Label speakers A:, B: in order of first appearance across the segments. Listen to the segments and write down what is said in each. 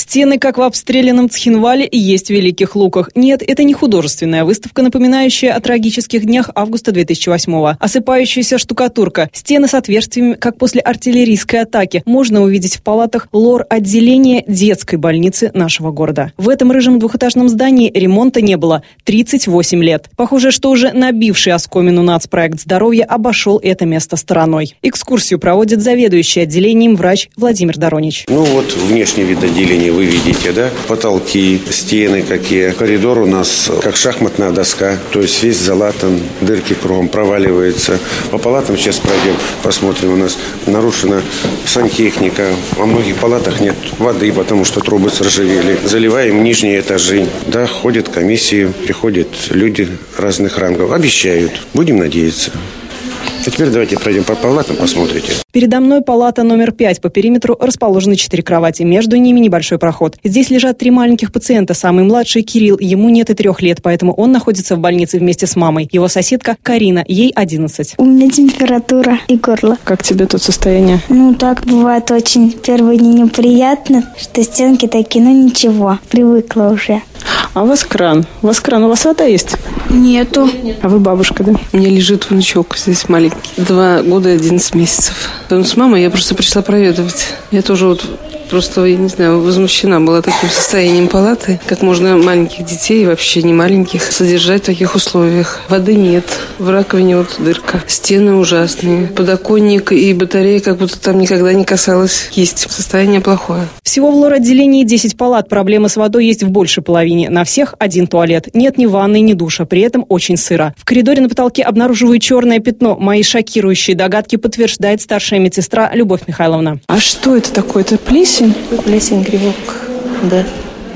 A: Стены, как в обстрелянном Цхинвале, есть в Великих Луках. Нет, это не художественная выставка, напоминающая о трагических днях августа 2008-го. Осыпающаяся штукатурка, стены с отверстиями, как после артиллерийской атаки, можно увидеть в палатах лор отделения детской больницы нашего города. В этом рыжем двухэтажном здании ремонта не было 38 лет. Похоже, что уже набивший оскомину нацпроект здоровья обошел это место стороной. Экскурсию проводит заведующий отделением врач Владимир Доронич.
B: Ну вот внешний вид отделения вы видите, да? Потолки, стены какие. Коридор у нас как шахматная доска. То есть весь залатан, дырки кругом проваливается. По палатам сейчас пройдем, посмотрим. У нас нарушена сантехника. Во многих палатах нет воды, потому что трубы сржавели. Заливаем нижние этажи. Да, ходят комиссии, приходят люди разных рангов. Обещают. Будем надеяться. А теперь давайте пройдем по палатам, посмотрите.
A: Передо мной палата номер пять. По периметру расположены четыре кровати. Между ними небольшой проход. Здесь лежат три маленьких пациента. Самый младший Кирилл. Ему нет и трех лет, поэтому он находится в больнице вместе с мамой. Его соседка Карина. Ей 11.
C: У меня температура и горло.
A: Как тебе тут состояние?
C: Ну, так бывает очень. Первые дни неприятно, что стенки такие, но ничего. Привыкла уже.
A: А у вас кран? У вас кран, у вас вода есть?
C: Нету.
A: А вы бабушка, да?
D: У меня лежит внучок здесь маленький. Два года и одиннадцать месяцев. Он с мамой я просто пришла проведывать. Я тоже вот просто, я не знаю, возмущена была таким состоянием палаты. Как можно маленьких детей, вообще не маленьких, содержать в таких условиях. Воды нет, в раковине вот дырка. Стены ужасные. Подоконник и батарея как будто там никогда не касалась кисть. Состояние плохое.
A: Всего в лор-отделении 10 палат. Проблемы с водой есть в большей половине. На всех один туалет. Нет ни ванной, ни душа. При этом очень сыро. В коридоре на потолке обнаруживаю черное пятно. Мои шокирующие догадки подтверждает старшая медсестра Любовь Михайловна.
E: А что это такое? Это плесень?
F: Плесень, грибок, да.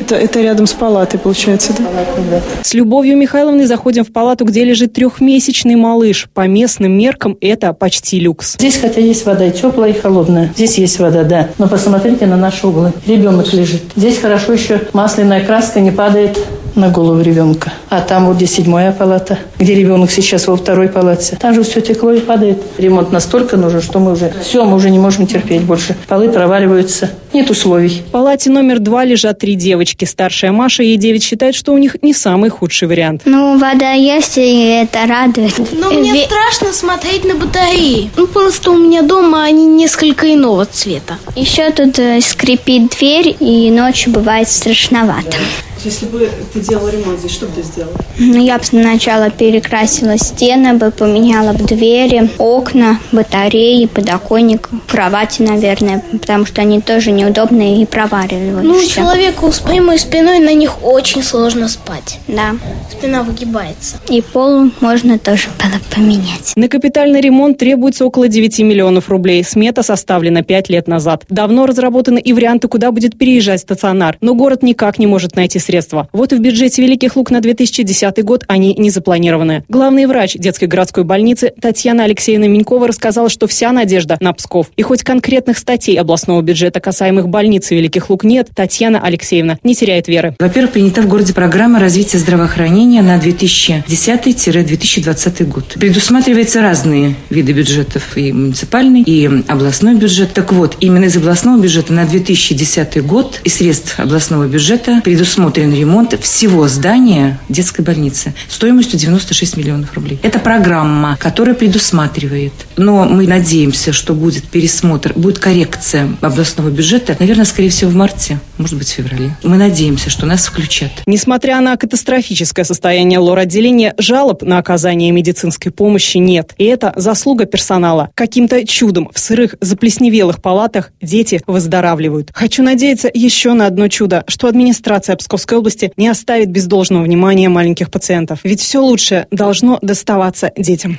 E: Это, это рядом с палатой, получается, да?
F: да.
A: С Любовью Михайловной заходим в палату, где лежит трехмесячный малыш. По местным меркам это почти люкс.
F: Здесь хотя есть вода и теплая, и холодная. Здесь есть вода, да. Но посмотрите на наши углы. Ребенок лежит. Здесь хорошо еще масляная краска не падает на голову ребенка. А там вот где седьмая палата, где ребенок сейчас во второй палате. Там же все текло и падает. Ремонт настолько нужен, что мы уже все, мы уже не можем терпеть больше. Полы проваливаются. Нет условий.
A: В палате номер два лежат три девочки. Старшая Маша, ей девять, считает, что у них не самый худший вариант.
C: Ну, вода есть, и это радует.
G: Но мне Ве... страшно смотреть на батареи. Ну, просто у меня дома они несколько иного цвета.
C: Еще тут э, скрипит дверь, и ночью бывает страшновато.
E: Если бы ты делала ремонт здесь, что бы ты сделала?
C: Ну, я бы сначала перекрасила стены, бы поменяла бы двери, окна, батареи, подоконник, кровати, наверное, потому что они тоже неудобные и провариваются.
G: Ну, человеку с прямой спиной на них очень сложно спать.
C: Да.
G: Спина выгибается.
C: И пол можно тоже было поменять.
A: На капитальный ремонт требуется около 9 миллионов рублей. Смета составлена 5 лет назад. Давно разработаны и варианты, куда будет переезжать стационар. Но город никак не может найти средства. Вот и в бюджете Великих Лук на 2010 год они не запланированы. Главный врач детской городской больницы Татьяна Алексеевна Минькова рассказала, что вся надежда на Псков. И хоть конкретных статей областного бюджета, касаемых больницы Великих Лук, нет, Татьяна Алексеевна не теряет веры.
H: Во-первых, принята в городе программа развития здравоохранения на 2010-2020 год. Предусматриваются разные виды бюджетов, и муниципальный, и областной бюджет. Так вот, именно из областного бюджета на 2010 год и средств областного бюджета предусмотрен ремонт всего здания детской больницы стоимостью 96 миллионов рублей. Это программа, которая предусматривает. Но мы надеемся, что будет пересмотр, будет коррекция областного бюджета, наверное, скорее всего, в марте, может быть, в феврале. Мы надеемся, что нас включат.
A: Несмотря на катастрофическое состояние лор-отделения, жалоб на оказание медицинской помощи нет. И это заслуга персонала. Каким-то чудом в сырых, заплесневелых палатах дети выздоравливают. Хочу надеяться еще на одно чудо, что администрация Псковской области не оставит без должного внимания маленьких пациентов. Ведь все лучшее должно доставаться детям.